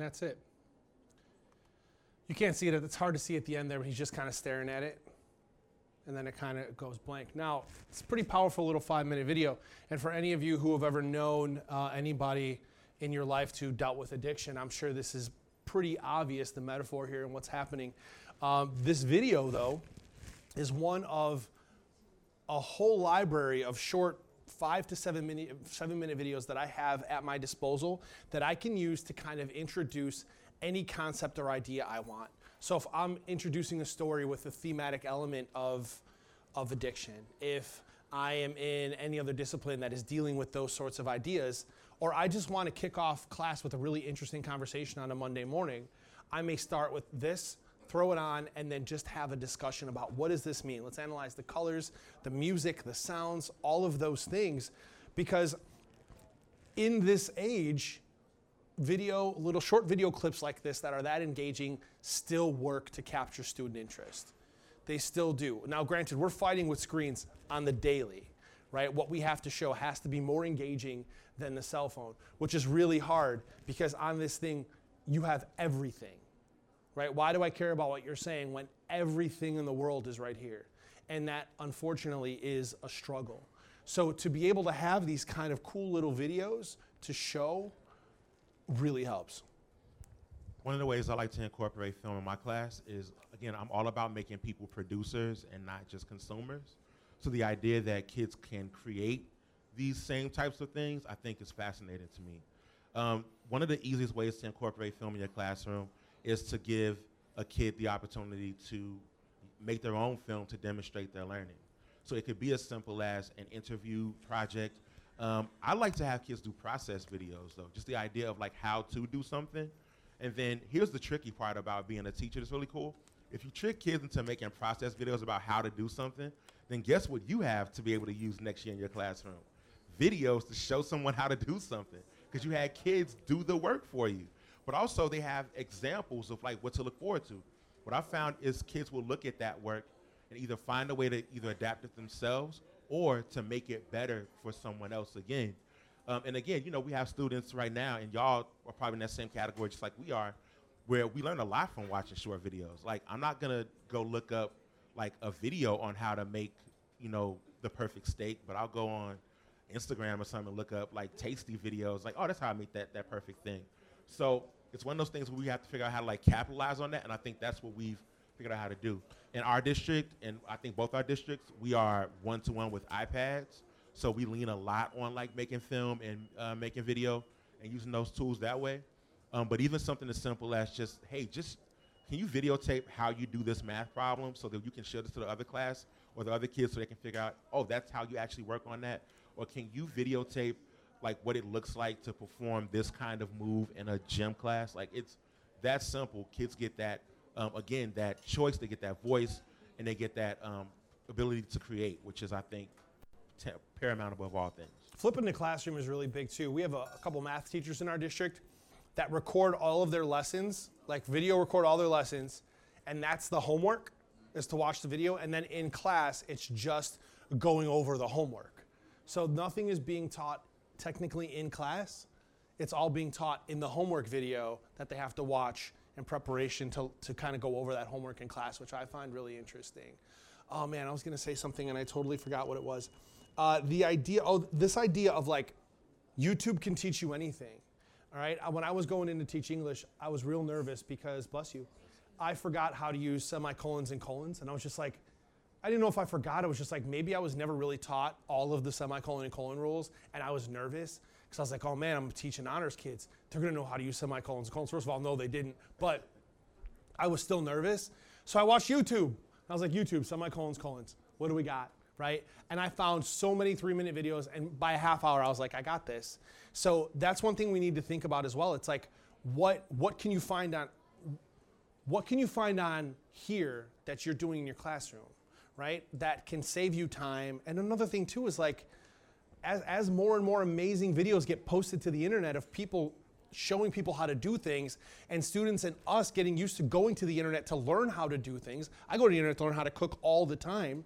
C: And that's it. You can't see it. It's hard to see at the end there, but he's just kind of staring at it. And then it kind of goes blank. Now, it's a pretty powerful little five minute video. And for any of you who have ever known uh, anybody in your life who dealt with addiction, I'm sure this is pretty obvious the metaphor here and what's happening. Um, this video, though, is one of a whole library of short five to seven minute, seven minute videos that I have at my disposal that I can use to kind of introduce any concept or idea I want. So if I'm introducing a story with a thematic element of, of addiction, if I am in any other discipline that is dealing with those sorts of ideas, or I just want to kick off class with a really interesting conversation on a Monday morning, I may start with this, throw it on, and then just have a discussion about what does this mean? Let's analyze the colors, the music, the sounds, all of those things. Because in this age, video, little short video clips like this that are that engaging still work to capture student interest. They still do. Now, granted, we're fighting with screens on the daily, right? What we have to show has to be more engaging than the cell phone, which is really hard because on this thing, you have everything, right? Why do I care about what you're saying when everything in the world is right here? And that, unfortunately, is a struggle. So, to be able to have these kind of cool little videos to show really helps.
B: One of the ways I like to incorporate film in my class is, again, I'm all about making people producers and not just consumers. So the idea that kids can create these same types of things, I think is fascinating to me. Um, one of the easiest ways to incorporate film in your classroom is to give a kid the opportunity to make their own film to demonstrate their learning. So it could be as simple as an interview project. Um, I like to have kids do process videos, though, just the idea of like how to do something. And then here's the tricky part about being a teacher that's really cool. If you trick kids into making process videos about how to do something, then guess what you have to be able to use next year in your classroom? Videos to show someone how to do something. Because you had kids do the work for you. But also they have examples of like what to look forward to. What I found is kids will look at that work and either find a way to either adapt it themselves or to make it better for someone else again. Um, and again, you know, we have students right now, and y'all are probably in that same category just like we are, where we learn a lot from watching short videos. Like, I'm not gonna go look up like a video on how to make, you know, the perfect steak, but I'll go on Instagram or something and look up like tasty videos, like, oh, that's how I make that that perfect thing. So it's one of those things where we have to figure out how to like capitalize on that, and I think that's what we've figured out how to do. In our district, and I think both our districts, we are one to one with iPads. So we lean a lot on like making film and uh, making video and using those tools that way. Um, but even something as simple as just, hey, just can you videotape how you do this math problem so that you can show this to the other class or the other kids so they can figure out, oh, that's how you actually work on that? Or can you videotape like what it looks like to perform this kind of move in a gym class? Like it's that simple. Kids get that, um, again, that choice, they get that voice, and they get that um, ability to create, which is, I think, ta- paramount above all things.
C: Flipping the classroom is really big too. We have a, a couple math teachers in our district that record all of their lessons, like video record all their lessons, and that's the homework is to watch the video. And then in class, it's just going over the homework. So nothing is being taught technically in class. It's all being taught in the homework video that they have to watch in preparation to, to kind of go over that homework in class, which I find really interesting. Oh man, I was going to say something and I totally forgot what it was. Uh, the idea, oh, this idea of like YouTube can teach you anything. All right. Uh, When I was going in to teach English, I was real nervous because, bless you, I forgot how to use semicolons and colons. And I was just like, I didn't know if I forgot. It was just like maybe I was never really taught all of the semicolon and colon rules. And I was nervous because I was like, oh man, I'm teaching honors kids. They're to know how to use semicolons and colons. First of all, no, they didn't. But I was still nervous. So I watched YouTube. I was like, YouTube, semicolons, colons. What do we got? Right? And I found so many three minute videos. And by a half hour, I was like, I got this. So that's one thing we need to think about as well. It's like, what, what can you find on, what can you find on here that you're doing in your classroom, right? That can save you time. And another thing too is like, as, as more and more amazing videos get posted to the internet of people showing people how to do things and students and us getting used to going to the internet to learn how to do things. I go to the internet to learn how to cook all the time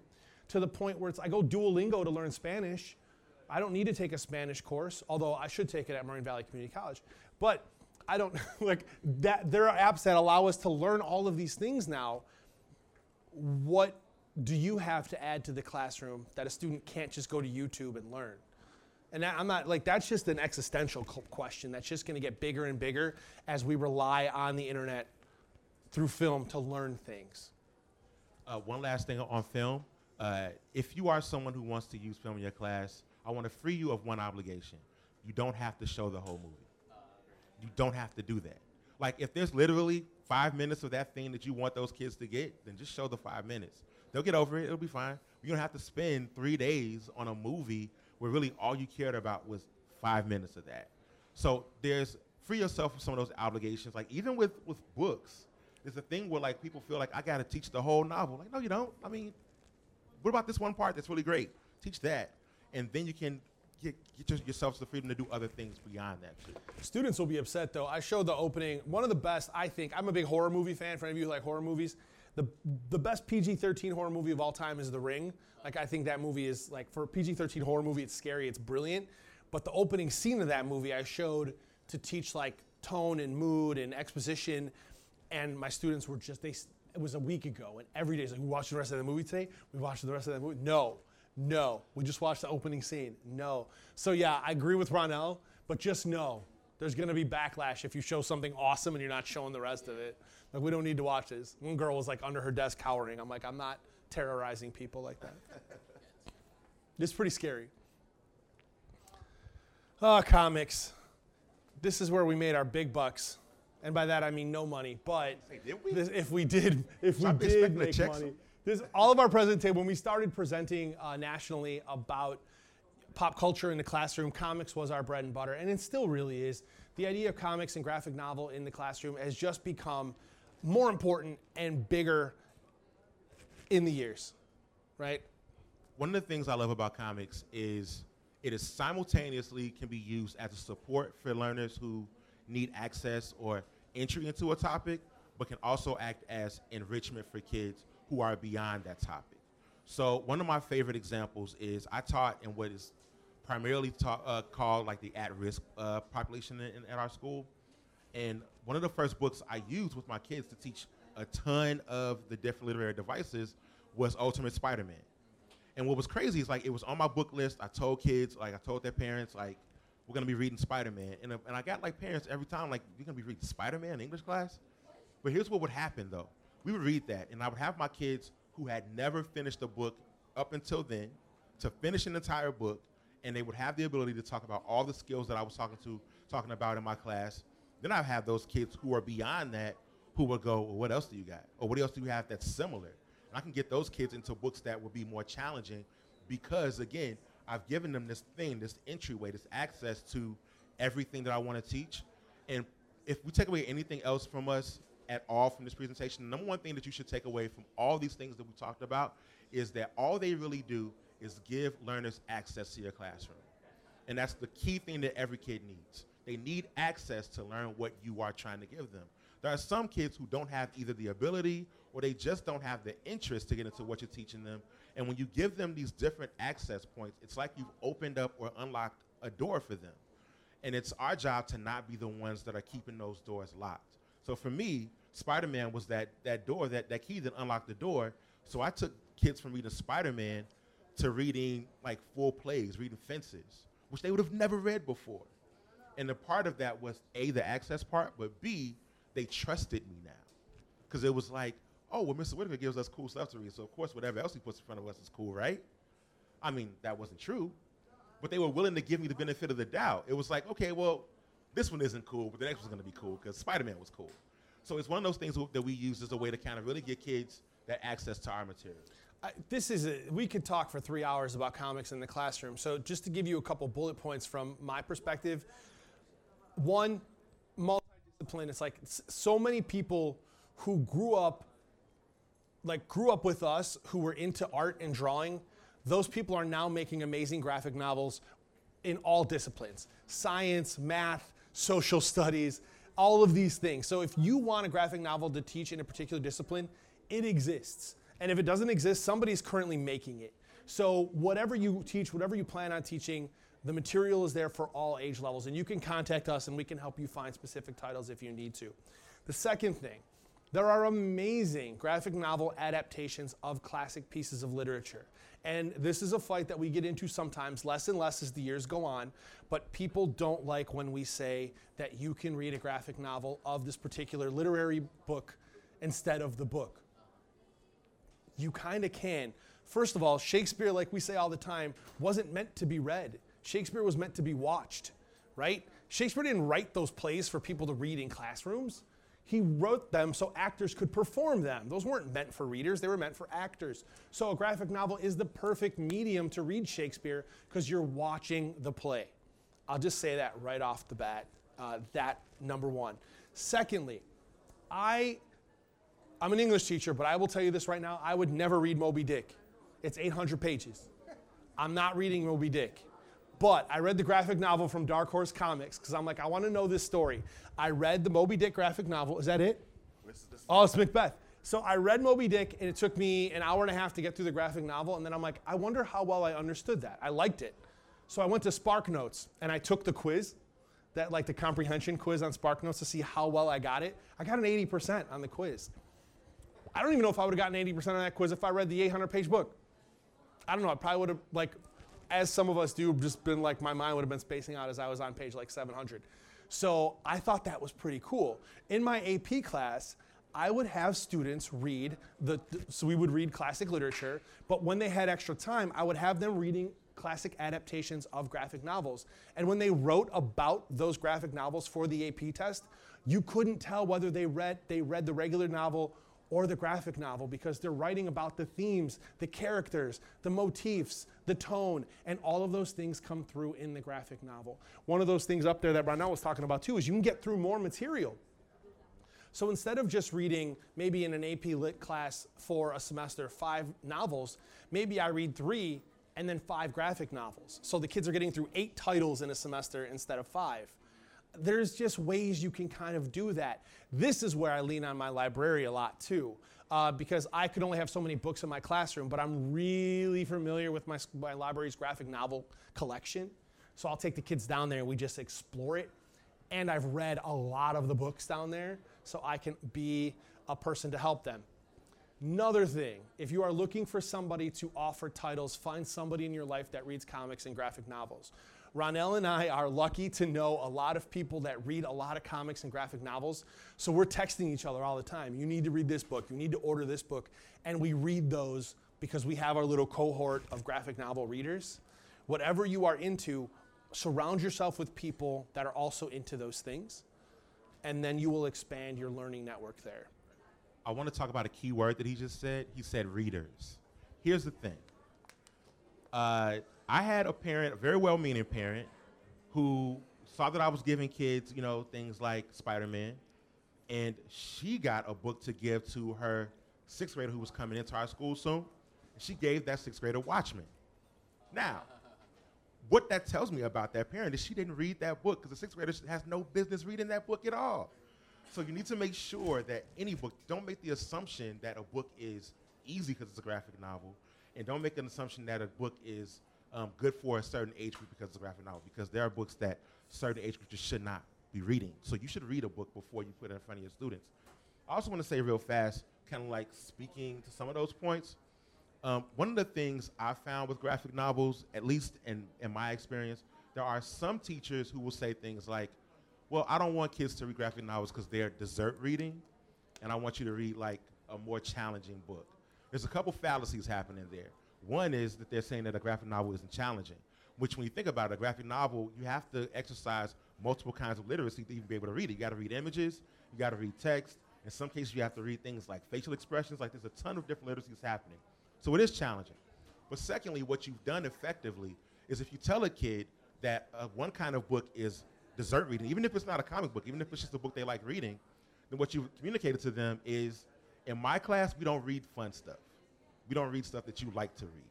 C: to the point where it's I go Duolingo to learn Spanish. I don't need to take a Spanish course, although I should take it at Moraine Valley Community College. But I don't like that there are apps that allow us to learn all of these things now. What do you have to add to the classroom that a student can't just go to YouTube and learn? And I'm not like that's just an existential question that's just going to get bigger and bigger as we rely on the internet through film to learn things.
B: Uh, one last thing on film. Uh, if you are someone who wants to use film in your class, I want to free you of one obligation. You don't have to show the whole movie. You don't have to do that. Like, if there's literally five minutes of that thing that you want those kids to get, then just show the five minutes. They'll get over it. It'll be fine. You don't have to spend three days on a movie where really all you cared about was five minutes of that. So there's free yourself from some of those obligations. Like even with with books, there's a thing where like people feel like I got to teach the whole novel. Like no, you don't. I mean, what about this one part that's really great? Teach that, and then you can get, get your- yourself the freedom to do other things beyond that too.
C: Students will be upset though. I showed the opening. One of the best, I think. I'm a big horror movie fan. For any of you who like horror movies, the the best PG-13 horror movie of all time is The Ring. Like I think that movie is like for a PG-13 horror movie, it's scary, it's brilliant. But the opening scene of that movie, I showed to teach like tone and mood and exposition, and my students were just they. It was a week ago, and every day it's like we watched the rest of the movie today. We watched the rest of that movie. No, no, we just watched the opening scene. No. So yeah, I agree with Ronell, but just know there's to be backlash if you show something awesome and you're not showing the rest of it. Like we don't need to watch this. One girl was like under her desk cowering. I'm like, I'm not terrorizing people like that. It's pretty scary. Oh, comics. This is where we made our big bucks. And by that I mean no money, but
B: Hey, we?
C: this, if we did, if we did make money, this all of our presentation when we started presenting uh, nationally about pop culture in the classroom, comics was our bread and butter, and it still really is. The idea of comics and graphic novel in the classroom has just become more important and bigger in the years, right?
B: One of the things I love about comics is it is simultaneously can be used as a support for learners who need access or entry into a topic, but can also act as enrichment for kids who are beyond that topic. So one of my favorite examples is I taught in what is primarily ta- uh, called like the at-risk uh, population in, in- at our school. And one of the first books I used with my kids to teach a ton of the different literary devices was Ultimate Spider-Man. And what was crazy is like it was on my book list. I told kids, like I told their parents, like we're gonna be reading Spider-Man, and, uh, and I got like parents every time, like you're gonna be reading Spider-Man in English class. But here's what would happen though: we would read that, and I would have my kids who had never finished a book up until then to finish an entire book, and they would have the ability to talk about all the skills that I was talking to talking about in my class. Then I have those kids who are beyond that who will go, well, what else do you got? Or what else do you have that's similar? And I can get those kids into books that would be more challenging because again, I've given them this thing, this entryway, this access to everything that I want to teach. And if we take away anything else from us at all from this presentation, the number one thing that you should take away from all these things that we talked about is that all they really do is give learners access to your classroom. And that's the key thing that every kid needs. They need access to learn what you are trying to give them. There are some kids who don't have either the ability or they just don't have the interest to get into what you're teaching them. And when you give them these different access points, it's like you've opened up or unlocked a door for them. And it's our job to not be the ones that are keeping those doors locked. So for me, Spider-Man was that that door, that, that key that unlocked the door. So I took kids from reading Spider-Man to reading like full plays, reading Fences, which they would have never read before. And the part of that was A, the access part, but B, they trusted me now. Because it was like, oh, well, Mr. Whitaker gives us cool stuff to read, so of course whatever else he puts in front of us is cool, right? I mean, that wasn't true. But they were willing to give me the benefit of the doubt. It was like, okay, well, this one isn't cool, but the next one's gonna be cool because Spider-Man was cool. So it's one of those things that we use as a way to kind of really get kids that access to our materials.
C: I, this is a, we could talk for three hours about comics in the classroom. So just to give you a couple bullet points from my perspective, one, multidiscipline. It's like so many people who grew up, like grew up with us, who were into art and drawing. Those people are now making amazing graphic novels in all disciplines: science, math, social studies, all of these things. So if you want a graphic novel to teach in a particular discipline, it exists. And if it doesn't exist, somebody's currently making it. So whatever you teach, whatever you plan on teaching, the material is there for all age levels, and you can contact us and we can help you find specific titles if you need to. The second thing, there are amazing graphic novel adaptations of classic pieces of literature. And this is a fight that we get into sometimes, less and less as the years go on. But people don't like when we say that you can read a graphic novel of this particular literary book instead of the book. You kind of can. First of all, Shakespeare, like we say all the time, wasn't meant to be read. Shakespeare was meant to be watched, right? Shakespeare didn't write those plays for people to read in classrooms. He wrote them so actors could perform them. Those weren't meant for readers, they were meant for actors. So a graphic novel is the perfect medium to read Shakespeare because you're watching the play. I'll just say that right off the bat. Uh, that number one. Secondly, I I'm an English teacher, but I will tell you this right now I would never read Moby Dick. It's 800 pages. I'm not reading Moby Dick. But I read the graphic novel from Dark Horse Comics because I'm like, I want to know this story. I read the Moby Dick graphic novel. Is that it? Oh, it's Macbeth. So I read Moby Dick, and it took me an hour and a half to get through the graphic novel. And then I'm like, I wonder how well I understood that. I liked it. So I went to SparkNotes and I took the quiz, that like the comprehension quiz on SparkNotes to see how well I got it. I got an 80% on the quiz. I don't even know if I would have gotten 80% on that quiz if I read the 800 page book. I don't know. I probably would have like as some of us do, just been like my mind would have been spacing out as I was on page like 700. So I thought that was pretty cool. In my AP class, I would have students read the, so we would read classic literature, but when they had extra time, I would have them reading classic adaptations of graphic novels. And when they wrote about those graphic novels for the AP test, you couldn't tell whether they read they read the regular novel or the graphic novel because they're writing about the themes, the characters, the motifs, the tone, and all of those things come through in the graphic novel. One of those things up there that Ronell was talking about too is you can get through more material. So instead of just reading maybe in an AP Lit class for a semester five novels, maybe I read three and then five graphic novels. So the kids are getting through eight titles in a semester instead of five there's just ways you can kind of do that. This is where I lean on my library a lot too, uh, because I could only have so many books in my classroom, but I'm really familiar with my, my library's graphic novel collection. So I'll take the kids down there and we just explore it. And I've read a lot of the books down there, so I can be a person to help them. Another thing, if you are looking for somebody to offer titles, find somebody in your life that reads comics and graphic novels. Ronell and I are lucky to know a lot of people that read a lot of comics and graphic novels. So we're texting each other all the time. You need to read this book. You need to order this book. And we read those because we have our little cohort of graphic novel readers. whatever you are into, surround yourself with people that are also into those things, and then you will expand your learning network there.
B: I want to talk about a key word that he just said. He said readers. Here's the thing. Uh, I had a parent, a very well-meaning parent, who saw that I was giving kids, you know, things like Spider-Man, and she got a book to give to her sixth grader who was coming into our school soon. She gave that sixth grader Watchmen. Now, what that tells me about that parent is she didn't read that book because the sixth grader has no business reading that book at all. So you need to make sure that any book, don't make the assumption that a book is easy because it's a graphic novel, and don't make an assumption that a book is um, good for a certain age group because it's a graphic novel, because there are books that certain age groups should not be reading. So you should read a book before you put it in front of your students. I also want to say real fast, kind of like speaking to some of those points. Um, one of the things I found with graphic novels, at least in, in my experience, there are some teachers who will say things like, well, I don't want kids to read graphic novels because they're dessert reading, and I want you to read like a more challenging book. There's a couple fallacies happening there. One is that they're saying that a graphic novel isn't challenging, which when you think about it, a graphic novel, you have to exercise multiple kinds of literacy to even be able to read it. You got to read images, you got to read text. In some cases, you have to read things like facial expressions. Like there's a ton of different literacies happening. So it is challenging. But secondly, what you've done effectively is if you tell a kid that uh, one kind of book is dessert reading, even if it's not a comic book, even if it's just a book they like reading, then what you've communicated to them is in my class, we don't read fun stuff. We don't read stuff that you like to read.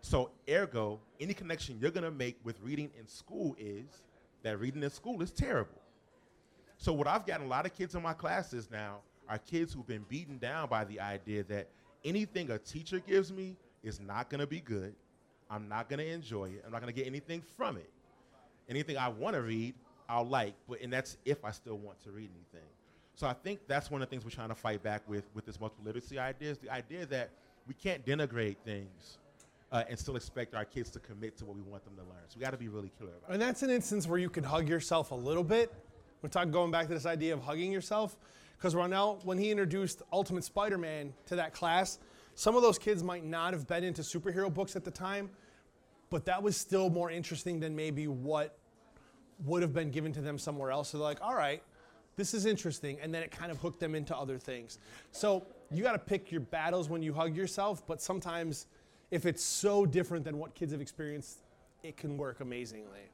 B: So, ergo, any connection you're going to make with reading in school is that reading in school is terrible. So, what I've gotten a lot of kids in my classes now are kids who've been beaten down by the idea that anything a teacher gives me is not going to be good. I'm not going to enjoy it. I'm not going to get anything from it. Anything I want to read, I'll like, but and that's if I still want to read anything. So I think that's one of the things we're trying to fight back with with this multiple literacy idea is the idea that we can't denigrate things uh, and still expect our kids to commit to what we want them to learn. So we got to be really clear about it.
C: And that's an instance where you can hug yourself a little bit. We're talking going back to this idea of hugging yourself. Because Ronell, when he introduced Ultimate Spider Man to that class, some of those kids might not have been into superhero books at the time, but that was still more interesting than maybe what would have been given to them somewhere else. So they're like, all right, this is interesting. And then it kind of hooked them into other things. So you got to pick your battles when you hug yourself, but sometimes if it's so different than what kids have experienced, it can work amazingly.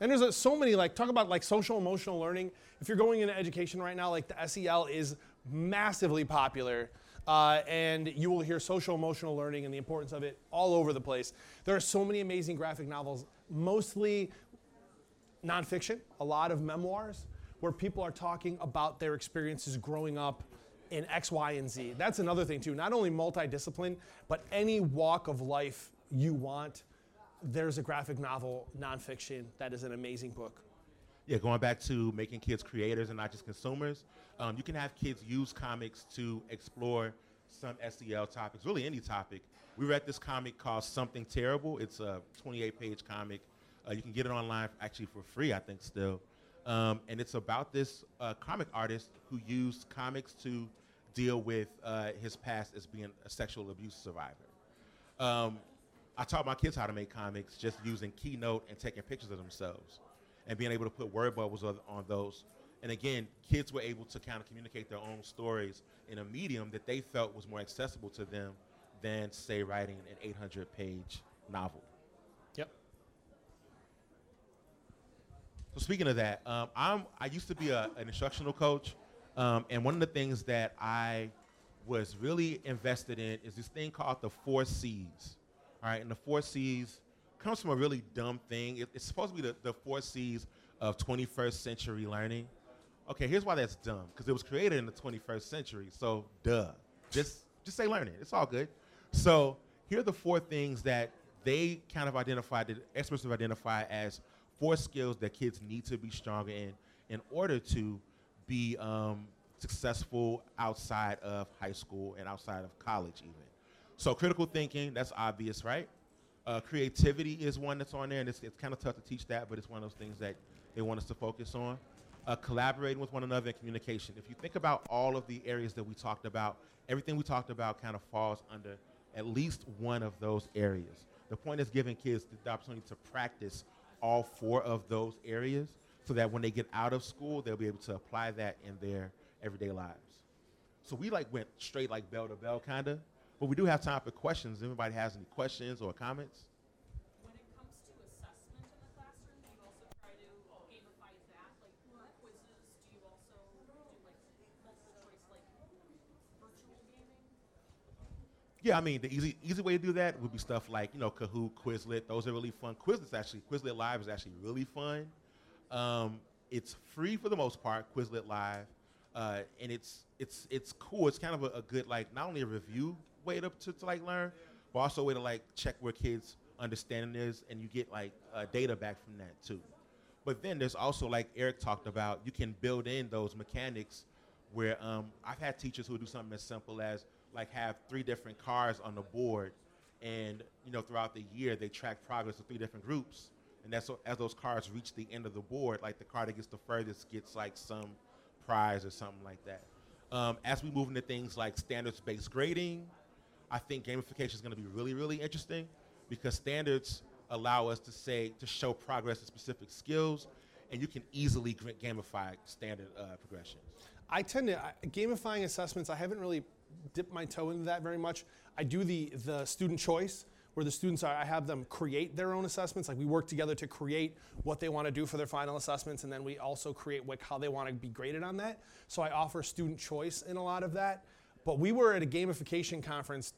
C: And there's a, so many like talk about like social emotional learning. If you're going into education right now, like the SEL is massively popular, uh, and you will hear social emotional learning and the importance of it all over the place. There are so many amazing graphic novels, mostly nonfiction, a lot of memoirs, where people are talking about their experiences growing up in X, Y, and Z. That's another thing too. Not only multidiscipline, but any walk of life you want there's a graphic novel nonfiction that is an amazing book.
B: Yeah, going back to making kids creators and not just consumers, um, you can have kids use comics to explore some SEL topics, really any topic. We read this comic called Something Terrible. It's a 28 page comic. Uh, you can get it online actually for free, I think, still. Um, and it's about this uh, comic artist who used comics to deal with uh, his past as being a sexual abuse survivor. Um, I taught my kids how to make comics just using Keynote and taking pictures of themselves and being able to put word bubbles on, on those. And again, kids were able to kind of communicate their own stories in a medium that they felt was more accessible to them than, say, writing an 800 page novel.
C: Yep.
B: So speaking of that, um, I'm I used to be a, an instructional coach, um, and one of the things that I was really invested in is this thing called the four C's. All right, and the four C's comes from a really dumb thing. It, it's supposed to be the, the four C's of 21st century learning. Okay, here's why that's dumb. Because it was created in the 21st century, so duh. Just just say learning. It's all good. So here are the four things that they kind of identified, that experts have identified as four skills that kids need to be stronger in in order to be um, successful outside of high school and outside of college even. So critical thinking, that's obvious, right? Uh, creativity is one that's on there, and it's, it's kind of tough to teach that, but it's one of those things that they want us to focus on. Uh, collaborating with one another and communication. If you think about all of the areas that we talked about, everything we talked about kind of falls under at least one of those areas. The point is giving kids the opportunity to practice all four of those areas so that when they get out of school, they'll be able to apply that in their everyday lives. So we like went straight like bell to bell kind of, but we do have time for questions. If anybody has any questions or comments?
E: When it comes to assessment in the classroom, you also try to oh, gamify that, like quizzes? Do you also do like multiple choice, like virtual gaming?
B: Yeah, I mean the easy easy way to do that would be stuff like you know Kahoot, Quizlet. Those are really fun. Quizlet's actually Quizlet Live is actually really fun. Um, it's free for the most part, Quizlet Live, uh, and it's it's it's cool. It's kind of a, a good like not only a review way to, to, to like learn, but also a way to like check where kids' understanding is, and you get like uh, data back from that too. But then there's also like Eric talked about, you can build in those mechanics where um, I've had teachers who do something as simple as like have three different cars on the board, and you know throughout the year they track progress of three different groups, and that's so, as those cars reach the end of the board, like the car that gets the furthest gets like some prize or something like that. Um, as we move into things like standards-based grading, I think gamification is going to be really, really interesting because standards allow us to say to show progress in specific skills, and you can easily gamify standard uh, progressions.
C: I tend to gamifying assessments. I haven't really dipped my toe into that very much. I do the the student choice where the students are, I have them create their own assessments. Like we work together to create what they want to do for their final assessments, and then we also create like how they want to be graded on that. So I offer student choice in a lot of that. But we were at a gamification conference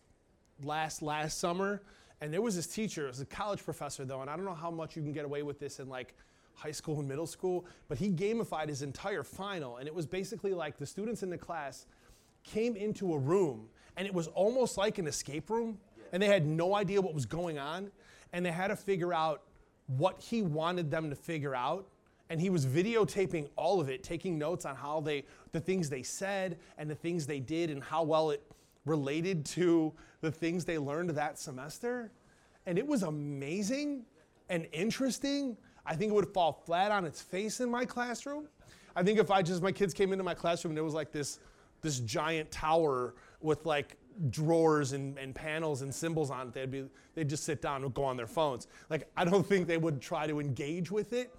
C: last last summer, and there was this teacher, it was a college professor though, and I don't know how much you can get away with this in like high school and middle school, but he gamified his entire final, and it was basically like the students in the class came into a room, and it was almost like an escape room, and they had no idea what was going on, and they had to figure out what he wanted them to figure out and he was videotaping all of it taking notes on how they the things they said and the things they did and how well it related to the things they learned that semester. And it was amazing and interesting. I think it would fall flat on its face in my classroom. I think if i just my kids came into my classroom and there was like this this giant tower with like drawers and, and panels and symbols on it they'd be they'd just sit down and go on their phones like i don't think they would try to engage with it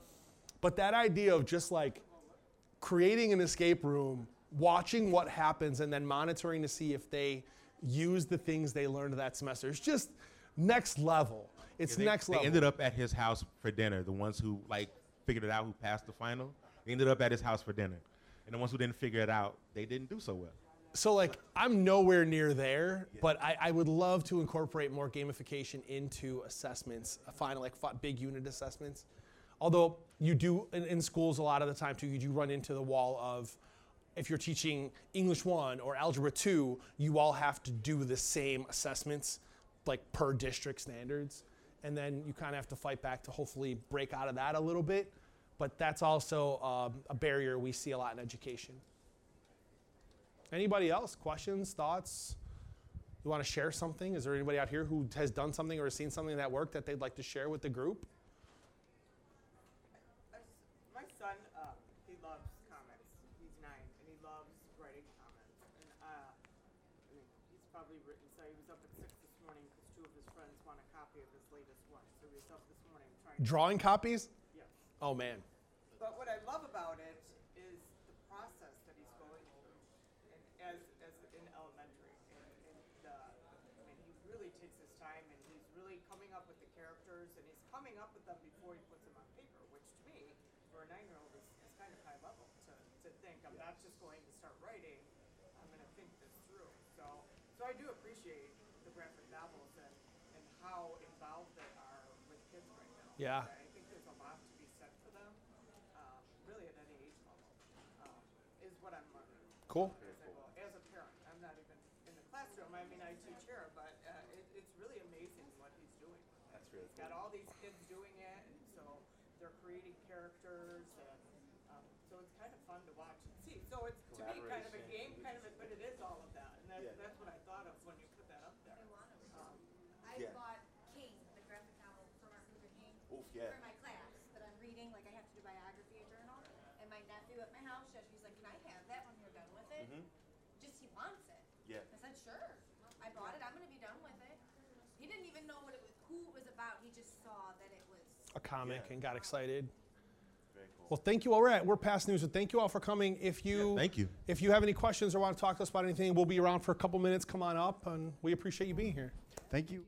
C: but that idea of just like creating an escape room, watching what happens, and then monitoring to see if they use the things they learned that semester is just next level. It's
B: They-
C: next
B: they
C: level.
B: They ended up at his house for dinner. The ones who like figured it out, who passed the final, they ended up at his house for dinner. And the ones who didn't figure it out, they didn't do so well.
C: So like I'm nowhere near there, but I, I would love to incorporate more gamification into assessments, final like big unit assessments. Although you do in, in schools a lot of the time too, you do run into the wall of if you're teaching English one or Algebra two, you all have to do the same assessments like per district standards, and then you kind of have to fight back to hopefully break out of that a little bit. But that's also um, a barrier we see a lot in education. Anybody else? Questions, thoughts? You want to share something? Is there anybody out here who has done something or seen something that worked that they'd like to share with the group?
F: My son, uh, he loves comics. He's nine, and he loves writing comics. And uh, I mean, he's probably written. So he was up at six this morning because two of his friends want a copy of his latest one. So he was up this morning trying. to
C: Drawing copies?
F: Yes.
C: Oh man.
F: But what I love about it is the process that he's going through, and as as in elementary, and, and the, I mean, he really takes his time, and he's really coming up with the characters, and he's coming up with them before he puts them on paper, which to me, for a nine-year-old, is, is kind of high level to, to think I'm not just going to start writing, I'm going to think this through. So so I do appreciate the graphic novels and and how involved they are with kids right now.
C: Yeah.
F: I think there's a lot to be said for them, um, really at any age level, um, is what I'm learning.
C: Cool.
F: As I. As a parent, I'm not even in the classroom, I mean, I teach here, but uh, it, it's really amazing what he's doing. That's really He's got all these kids doing it, and so they're creating characters, and um, so it's kind of fun to watch and see. So it's, to me, kind of a game, kind of, a- but it is all of that, and that's, that's what I thought of when you put that up there. Um,
D: I
G: Yeah.
D: bought King, the graphic novel from Martin Luther King,
G: Oof, yeah.
D: for my class that I'm reading. Like I have to do biography, a journal. And my nephew at my house, just he's like, "Can I have that when you're done with it?" Just he wants it.
G: Yeah.
D: I said, "Sure." I bought it. I'm gonna be done with it. He didn't even know what it was who it was about. He just saw that it was.
C: A comic
B: Yeah.
C: and got excited.
B: Cool.
C: Well, thank you all. We're we're past news, and thank you all for coming. If you
B: Yeah, thank you.
C: if you have any questions or want to talk to us about anything, we'll be around for a couple minutes. Come on up, and we appreciate you being here.
A: Thank you.